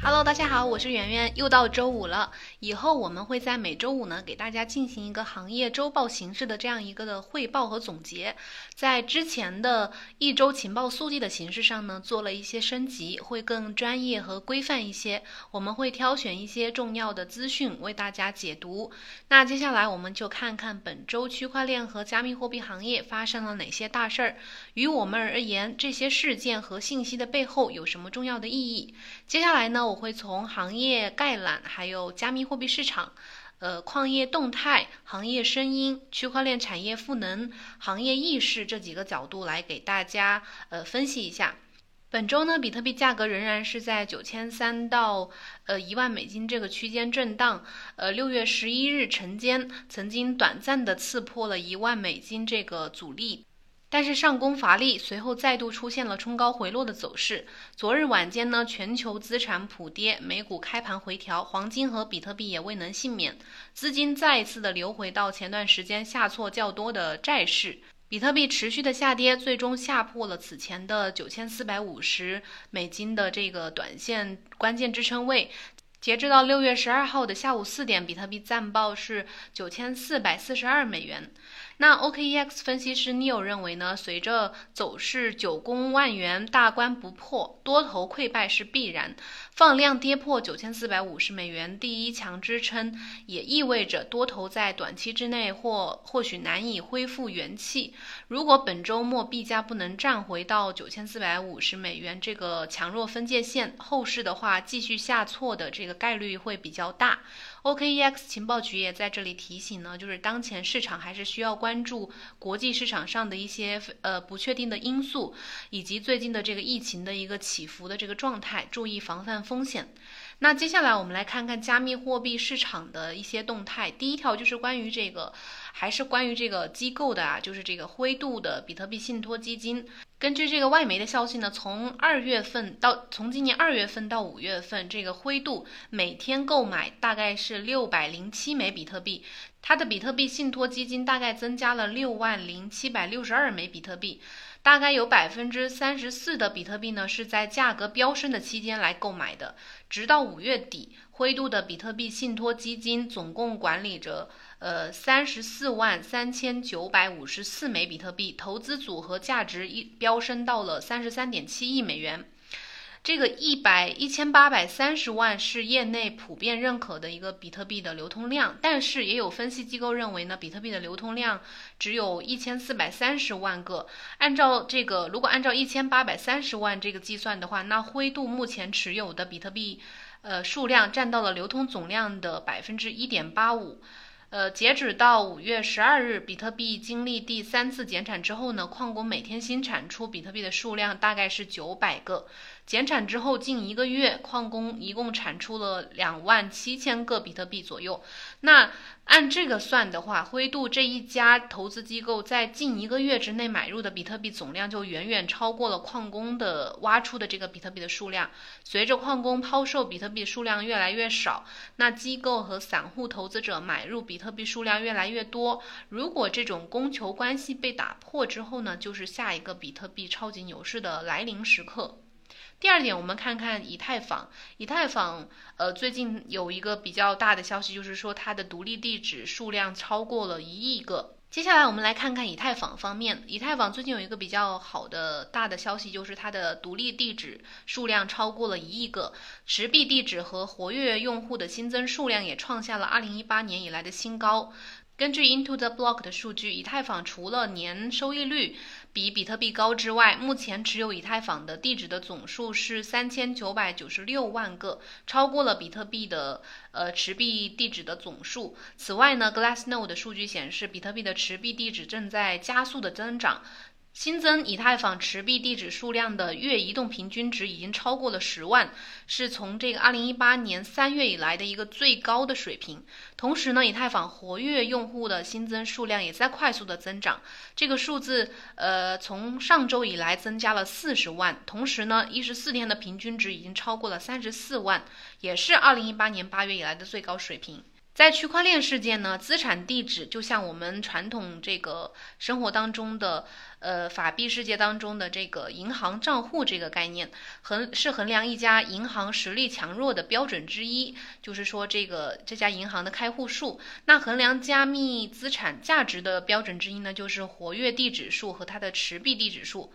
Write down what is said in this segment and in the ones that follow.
Hello，大家好，我是圆圆，又到周五了。以后我们会在每周五呢，给大家进行一个行业周报形式的这样一个的汇报和总结。在之前的一周情报速递的形式上呢，做了一些升级，会更专业和规范一些。我们会挑选一些重要的资讯为大家解读。那接下来我们就看看本周区块链和加密货币行业发生了哪些大事儿，于我们而言，这些事件和信息的背后有什么重要的意义？接下来呢？我会从行业概览，还有加密货币市场、呃矿业动态、行业声音、区块链产业赋能、行业意识这几个角度来给大家呃分析一下。本周呢，比特币价格仍然是在九千三到呃一万美金这个区间震荡。呃，六月十一日晨间曾经短暂的刺破了一万美金这个阻力。但是上攻乏力，随后再度出现了冲高回落的走势。昨日晚间呢，全球资产普跌，美股开盘回调，黄金和比特币也未能幸免，资金再一次的流回到前段时间下挫较多的债市。比特币持续的下跌，最终下破了此前的九千四百五十美金的这个短线关键支撑位。截至到六月十二号的下午四点，比特币暂报是九千四百四十二美元。那 OKEX 分析师 Neil 认为呢，随着走势九攻万元大关不破，多头溃败是必然。放量跌破九千四百五十美元第一强支撑，也意味着多头在短期之内或或许难以恢复元气。如果本周末币价不能站回到九千四百五十美元这个强弱分界线，后市的话继续下挫的这个概率会比较大。OKEX 情报局也在这里提醒呢，就是当前市场还是需要关注国际市场上的一些呃不确定的因素，以及最近的这个疫情的一个起伏的这个状态，注意防范风险。那接下来我们来看看加密货币市场的一些动态。第一条就是关于这个，还是关于这个机构的啊，就是这个灰度的比特币信托基金。根据这个外媒的消息呢，从二月份到从今年二月份到五月份，这个灰度每天购买大概是六百零七枚比特币，它的比特币信托基金大概增加了六万零七百六十二枚比特币。大概有百分之三十四的比特币呢是在价格飙升的期间来购买的，直到五月底，灰度的比特币信托基金总共管理着呃三十四万三千九百五十四枚比特币，投资组合价值一飙升到了三十三点七亿美元。这个一百一千八百三十万是业内普遍认可的一个比特币的流通量，但是也有分析机构认为呢，比特币的流通量只有一千四百三十万个。按照这个，如果按照一千八百三十万这个计算的话，那灰度目前持有的比特币，呃，数量占到了流通总量的百分之一点八五。呃，截止到五月十二日，比特币经历第三次减产之后呢，矿工每天新产出比特币的数量大概是九百个。减产之后近一个月，矿工一共产出了两万七千个比特币左右。那按这个算的话，灰度这一家投资机构在近一个月之内买入的比特币总量就远远超过了矿工的挖出的这个比特币的数量。随着矿工抛售比特币数量越来越少，那机构和散户投资者买入比特币数量越来越多。如果这种供求关系被打破之后呢，就是下一个比特币超级牛市的来临时刻。第二点，我们看看以太坊。以太坊，呃，最近有一个比较大的消息，就是说它的独立地址数量超过了一亿个。接下来，我们来看看以太坊方面。以太坊最近有一个比较好的大的消息，就是它的独立地址数量超过了一亿个，持币地址和活跃用户的新增数量也创下了二零一八年以来的新高。根据 Into the Block 的数据，以太坊除了年收益率比比特币高之外，目前持有以太坊的地址的总数是三千九百九十六万个，超过了比特币的呃持币地址的总数。此外呢，Glassnode 的数据显示，比特币的持币地址正在加速的增长。新增以太坊持币地址数量的月移动平均值已经超过了十万，是从这个二零一八年三月以来的一个最高的水平。同时呢，以太坊活跃用户的新增数量也在快速的增长，这个数字呃从上周以来增加了四十万。同时呢，一十四天的平均值已经超过了三十四万，也是二零一八年八月以来的最高水平。在区块链世界呢，资产地址就像我们传统这个生活当中的，呃，法币世界当中的这个银行账户这个概念，衡是衡量一家银行实力强弱的标准之一。就是说，这个这家银行的开户数，那衡量加密资产价值的标准之一呢，就是活跃地址数和它的持币地址数，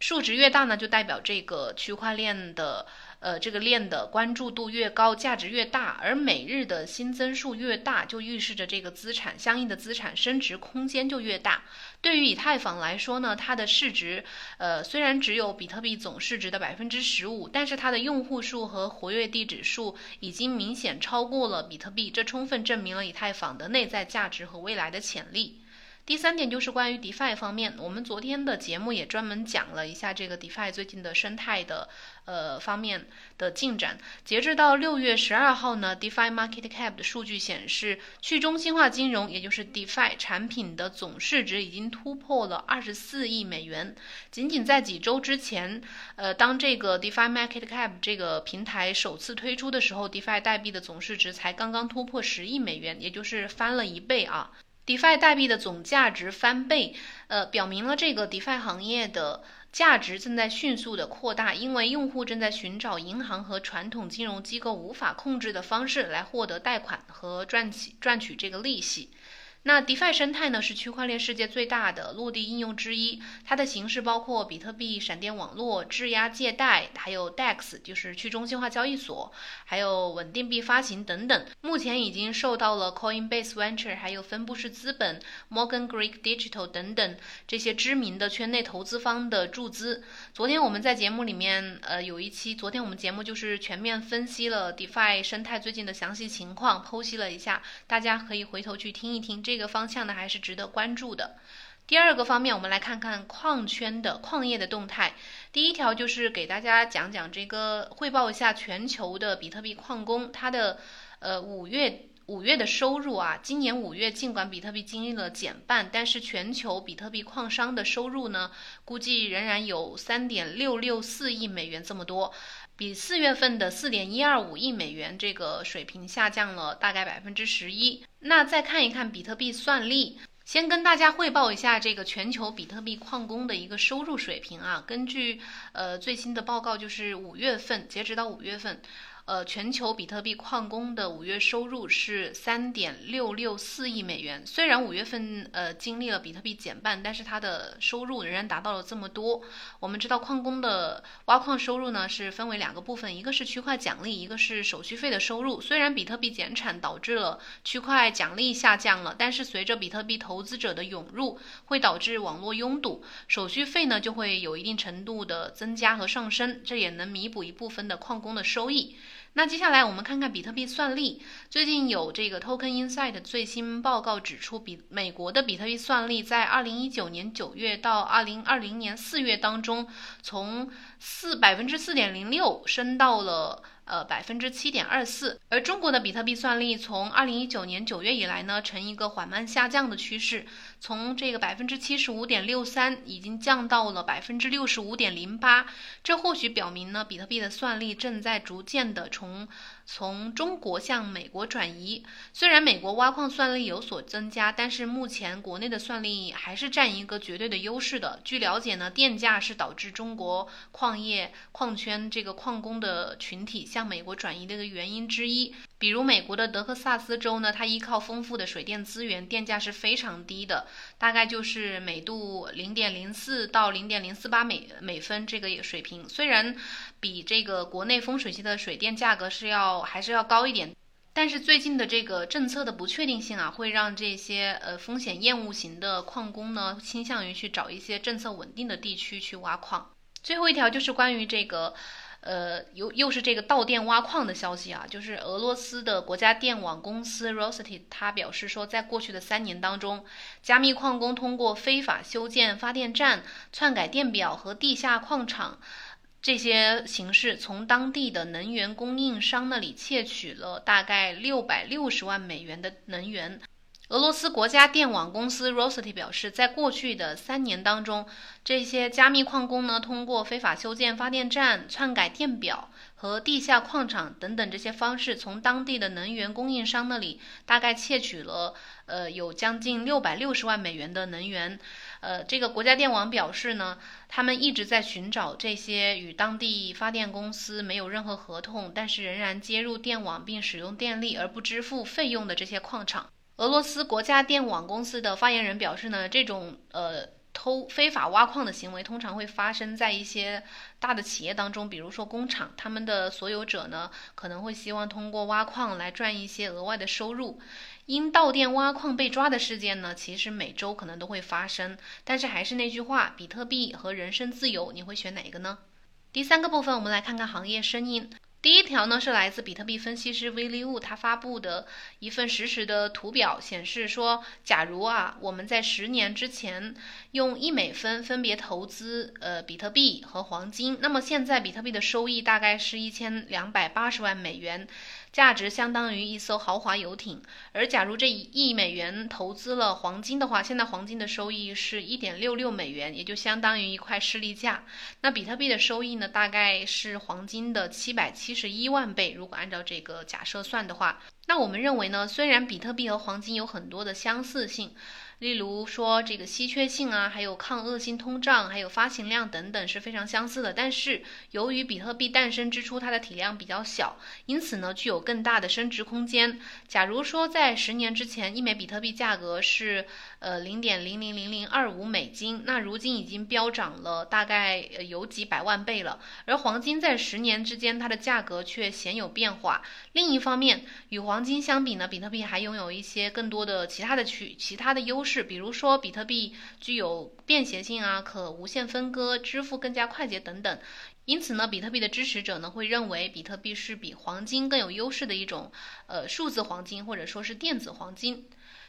数值越大呢，就代表这个区块链的。呃，这个链的关注度越高，价值越大，而每日的新增数越大，就预示着这个资产相应的资产升值空间就越大。对于以太坊来说呢，它的市值，呃，虽然只有比特币总市值的百分之十五，但是它的用户数和活跃地址数已经明显超过了比特币，这充分证明了以太坊的内在价值和未来的潜力。第三点就是关于 DeFi 方面，我们昨天的节目也专门讲了一下这个 DeFi 最近的生态的呃方面的进展。截至到六月十二号呢，DeFi Market Cap 的数据显示，去中心化金融，也就是 DeFi 产品的总市值已经突破了二十四亿美元。仅仅在几周之前，呃，当这个 DeFi Market Cap 这个平台首次推出的时候，DeFi 代币的总市值才刚刚突破十亿美元，也就是翻了一倍啊。DeFi 代币的总价值翻倍，呃，表明了这个 DeFi 行业的价值正在迅速的扩大，因为用户正在寻找银行和传统金融机构无法控制的方式来获得贷款和赚取赚取这个利息。那 DeFi 生态呢，是区块链世界最大的落地应用之一。它的形式包括比特币闪电网络、质押借贷，还有 DEX，就是去中心化交易所，还有稳定币发行等等。目前已经受到了 Coinbase Venture、还有分布式资本、Morgan Greek Digital 等等这些知名的圈内投资方的注资。昨天我们在节目里面，呃，有一期，昨天我们节目就是全面分析了 DeFi 生态最近的详细情况，剖析了一下，大家可以回头去听一听这。这个方向呢还是值得关注的。第二个方面，我们来看看矿圈的矿业的动态。第一条就是给大家讲讲这个，汇报一下全球的比特币矿工他的呃五月五月的收入啊。今年五月，尽管比特币经历了减半，但是全球比特币矿商的收入呢，估计仍然有三点六六四亿美元这么多。比四月份的四点一二五亿美元这个水平下降了大概百分之十一。那再看一看比特币算力，先跟大家汇报一下这个全球比特币矿工的一个收入水平啊。根据呃最新的报告，就是五月份，截止到五月份。呃，全球比特币矿工的五月收入是三点六六四亿美元。虽然五月份呃经历了比特币减半，但是它的收入仍然达到了这么多。我们知道矿工的挖矿收入呢是分为两个部分，一个是区块奖励，一个是手续费的收入。虽然比特币减产导致了区块奖励下降了，但是随着比特币投资者的涌入，会导致网络拥堵，手续费呢就会有一定程度的增加和上升，这也能弥补一部分的矿工的收益。那接下来我们看看比特币算力。最近有这个 Token Insight 最新报告指出，比美国的比特币算力在二零一九年九月到二零二零年四月当中，从四百分之四点零六升到了。呃，百分之七点二四，而中国的比特币算力从二零一九年九月以来呢，呈一个缓慢下降的趋势，从这个百分之七十五点六三已经降到了百分之六十五点零八，这或许表明呢，比特币的算力正在逐渐的从。从中国向美国转移，虽然美国挖矿算力有所增加，但是目前国内的算力还是占一个绝对的优势的。据了解呢，电价是导致中国矿业矿圈这个矿工的群体向美国转移的一个原因之一。比如美国的德克萨斯州呢，它依靠丰富的水电资源，电价是非常低的，大概就是每度零点零四到零点零四八美每分这个水平。虽然比这个国内丰水期的水电价格是要还是要高一点，但是最近的这个政策的不确定性啊，会让这些呃风险厌恶型的矿工呢，倾向于去找一些政策稳定的地区去挖矿。最后一条就是关于这个。呃，又又是这个盗电挖矿的消息啊，就是俄罗斯的国家电网公司 Rosneft，他表示说，在过去的三年当中，加密矿工通过非法修建发电站、篡改电表和地下矿场这些形式，从当地的能源供应商那里窃取了大概六百六十万美元的能源。俄罗斯国家电网公司 Rosneft 表示，在过去的三年当中，这些加密矿工呢，通过非法修建发电站、篡改电表和地下矿场等等这些方式，从当地的能源供应商那里大概窃取了呃有将近六百六十万美元的能源。呃，这个国家电网表示呢，他们一直在寻找这些与当地发电公司没有任何合同，但是仍然接入电网并使用电力而不支付费用的这些矿场。俄罗斯国家电网公司的发言人表示呢，这种呃。偷非法挖矿的行为通常会发生在一些大的企业当中，比如说工厂，他们的所有者呢可能会希望通过挖矿来赚一些额外的收入。因盗电挖矿被抓的事件呢，其实每周可能都会发生。但是还是那句话，比特币和人身自由，你会选哪一个呢？第三个部分，我们来看看行业声音。第一条呢是来自比特币分析师威利物他发布的一份实时的图表，显示说，假如啊我们在十年之前用一美分分别投资呃比特币和黄金，那么现在比特币的收益大概是一千两百八十万美元。价值相当于一艘豪华游艇，而假如这一亿美元投资了黄金的话，现在黄金的收益是一点六六美元，也就相当于一块士力架。那比特币的收益呢，大概是黄金的七百七十一万倍。如果按照这个假设算的话，那我们认为呢，虽然比特币和黄金有很多的相似性。例如说，这个稀缺性啊，还有抗恶性通胀，还有发行量等等是非常相似的。但是，由于比特币诞生之初它的体量比较小，因此呢具有更大的升值空间。假如说在十年之前，一枚比特币价格是呃零点零零零零二五美金，那如今已经飙涨了大概有几百万倍了。而黄金在十年之间，它的价格却鲜有变化。另一方面，与黄金相比呢，比特币还拥有一些更多的其他的区其他的优。势，比如说比特币具有便携性啊，可无限分割，支付更加快捷等等。因此呢，比特币的支持者呢会认为比特币是比黄金更有优势的一种呃数字黄金或者说是电子黄金。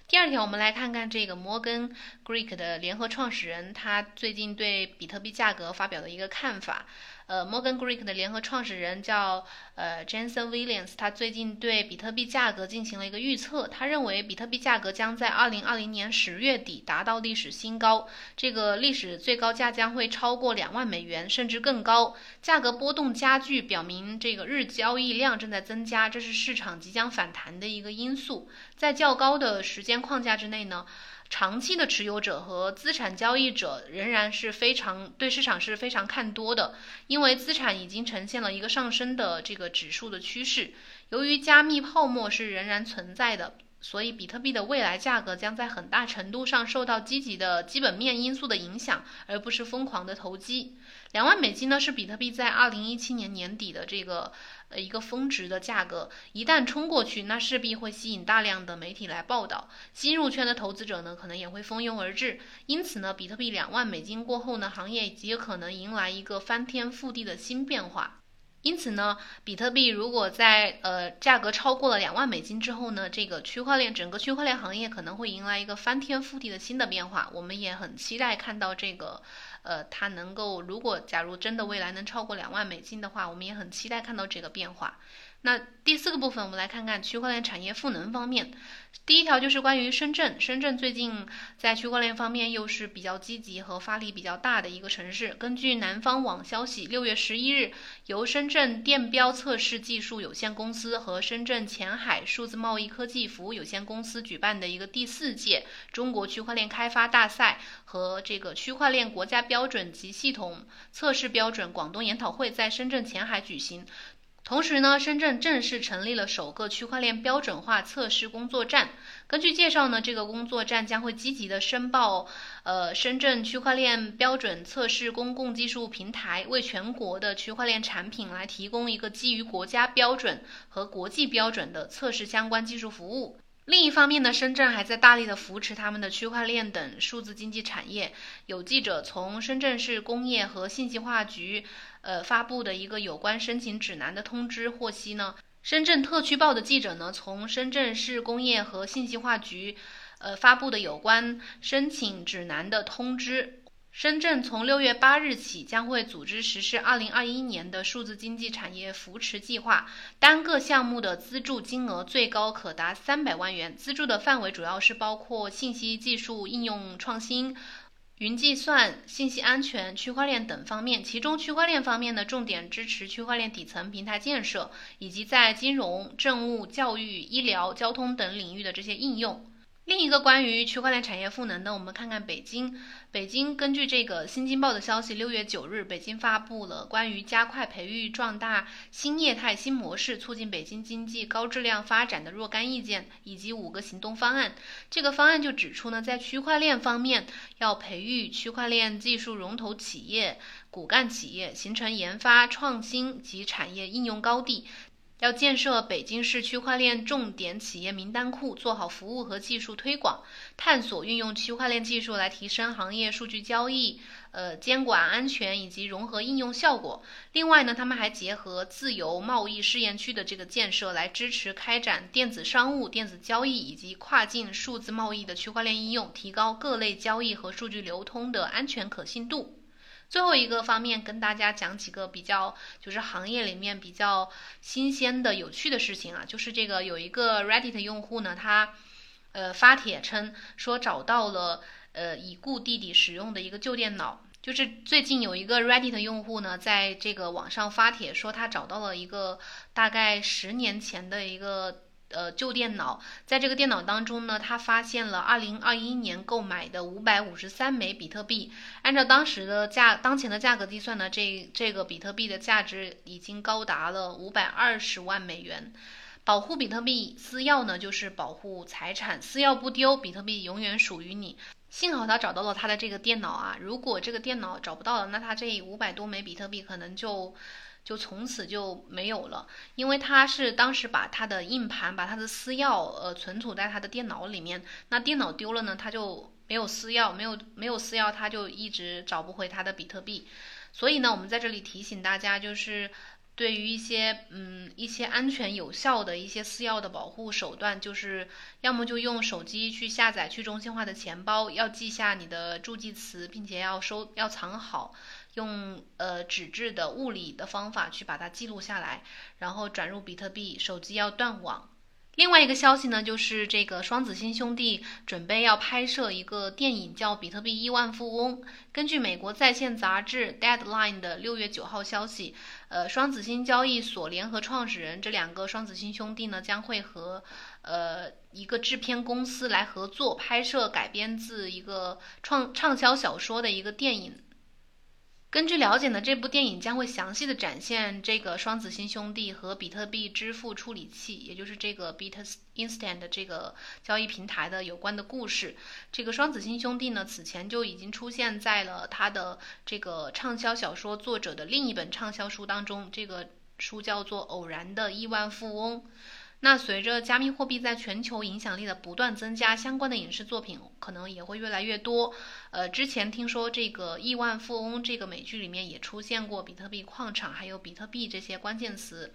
第二条，我们来看看这个摩根 Greek 的联合创始人，他最近对比特币价格发表的一个看法。呃，Morgan Greek 的联合创始人叫呃 Jensen Williams，他最近对比特币价格进行了一个预测。他认为比特币价格将在2020年十月底达到历史新高，这个历史最高价将会超过两万美元，甚至更高。价格波动加剧，表明这个日交易量正在增加，这是市场即将反弹的一个因素。在较高的时间框架之内呢？长期的持有者和资产交易者仍然是非常对市场是非常看多的，因为资产已经呈现了一个上升的这个指数的趋势。由于加密泡沫是仍然存在的，所以比特币的未来价格将在很大程度上受到积极的基本面因素的影响，而不是疯狂的投机。两万美金呢，是比特币在二零一七年年底的这个。呃，一个峰值的价格一旦冲过去，那势必会吸引大量的媒体来报道，新入圈的投资者呢，可能也会蜂拥而至。因此呢，比特币两万美金过后呢，行业极有可能迎来一个翻天覆地的新变化。因此呢，比特币如果在呃价格超过了两万美金之后呢，这个区块链整个区块链行业可能会迎来一个翻天覆地的新的变化。我们也很期待看到这个。呃，它能够，如果假如真的未来能超过两万美金的话，我们也很期待看到这个变化。那第四个部分，我们来看看区块链产业赋能方面。第一条就是关于深圳，深圳最近在区块链方面又是比较积极和发力比较大的一个城市。根据南方网消息，六月十一日，由深圳电标测试技术有限公司和深圳前海数字贸易科技服务有限公司举办的一个第四届中国区块链开发大赛和这个区块链国家标准及系统测试标准广东研讨会在深圳前海举行。同时呢，深圳正式成立了首个区块链标准化测试工作站。根据介绍呢，这个工作站将会积极的申报，呃，深圳区块链标准测试公共技术平台，为全国的区块链产品来提供一个基于国家标准和国际标准的测试相关技术服务。另一方面呢，深圳还在大力的扶持他们的区块链等数字经济产业。有记者从深圳市工业和信息化局。呃，发布的一个有关申请指南的通知获悉呢，深圳特区报的记者呢，从深圳市工业和信息化局，呃发布的有关申请指南的通知，深圳从六月八日起将会组织实施二零二一年的数字经济产业扶持计划，单个项目的资助金额最高可达三百万元，资助的范围主要是包括信息技术应用创新。云计算、信息安全、区块链等方面，其中区块链方面呢，重点支持区块链底层平台建设，以及在金融、政务、教育、医疗、交通等领域的这些应用。另一个关于区块链产业赋能的，我们看看北京。北京根据这个新京报的消息，六月九日，北京发布了关于加快培育壮大新业态新模式，促进北京经济高质量发展的若干意见以及五个行动方案。这个方案就指出呢，在区块链方面，要培育区块链技术龙头企业、骨干企业，形成研发创新及产业应用高地。要建设北京市区块链重点企业名单库，做好服务和技术推广，探索运用区块链技术来提升行业数据交易、呃监管安全以及融合应用效果。另外呢，他们还结合自由贸易试验区的这个建设，来支持开展电子商务、电子交易以及跨境数字贸易的区块链应用，提高各类交易和数据流通的安全可信度。最后一个方面，跟大家讲几个比较，就是行业里面比较新鲜的、有趣的事情啊，就是这个有一个 Reddit 用户呢，他呃发帖称说找到了呃已故弟弟使用的一个旧电脑，就是最近有一个 Reddit 用户呢，在这个网上发帖说他找到了一个大概十年前的一个。呃，旧电脑，在这个电脑当中呢，他发现了二零二一年购买的五百五十三枚比特币。按照当时的价，当前的价格计算呢，这这个比特币的价值已经高达了五百二十万美元。保护比特币私钥呢，就是保护财产，私钥不丢，比特币永远属于你。幸好他找到了他的这个电脑啊，如果这个电脑找不到了，那他这五百多枚比特币可能就。就从此就没有了，因为他是当时把他的硬盘、把他的私钥呃存储在他的电脑里面，那电脑丢了呢，他就没有私钥，没有没有私钥，他就一直找不回他的比特币。所以呢，我们在这里提醒大家，就是对于一些嗯一些安全有效的一些私钥的保护手段，就是要么就用手机去下载去中心化的钱包，要记下你的助记词，并且要收要藏好。用呃纸质的物理的方法去把它记录下来，然后转入比特币。手机要断网。另外一个消息呢，就是这个双子星兄弟准备要拍摄一个电影，叫《比特币亿万富翁》。根据美国在线杂志 Deadline 的六月九号消息，呃，双子星交易所联合创始人这两个双子星兄弟呢，将会和呃一个制片公司来合作拍摄改编自一个创畅销小说的一个电影。根据了解呢，这部电影将会详细的展现这个双子星兄弟和比特币支付处理器，也就是这个 Bitinstant 这个交易平台的有关的故事。这个双子星兄弟呢，此前就已经出现在了他的这个畅销小说作者的另一本畅销书当中，这个书叫做《偶然的亿万富翁》。那随着加密货币在全球影响力的不断增加，相关的影视作品可能也会越来越多。呃，之前听说这个《亿万富翁》这个美剧里面也出现过比特币矿场，还有比特币这些关键词。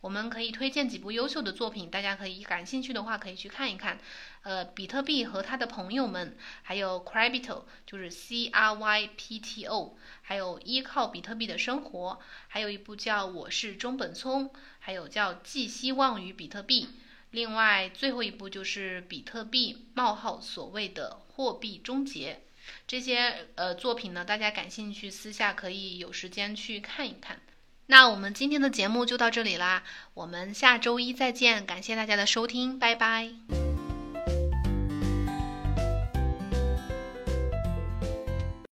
我们可以推荐几部优秀的作品，大家可以感兴趣的话可以去看一看。呃，比特币和他的朋友们，还有 Crypto，就是 C R Y P T O，还有依靠比特币的生活，还有一部叫我是中本聪，还有叫寄希望于比特币。另外最后一步就是比特币冒号所谓的货币终结。这些呃作品呢，大家感兴趣，私下可以有时间去看一看。那我们今天的节目就到这里啦，我们下周一再见，感谢大家的收听，拜拜。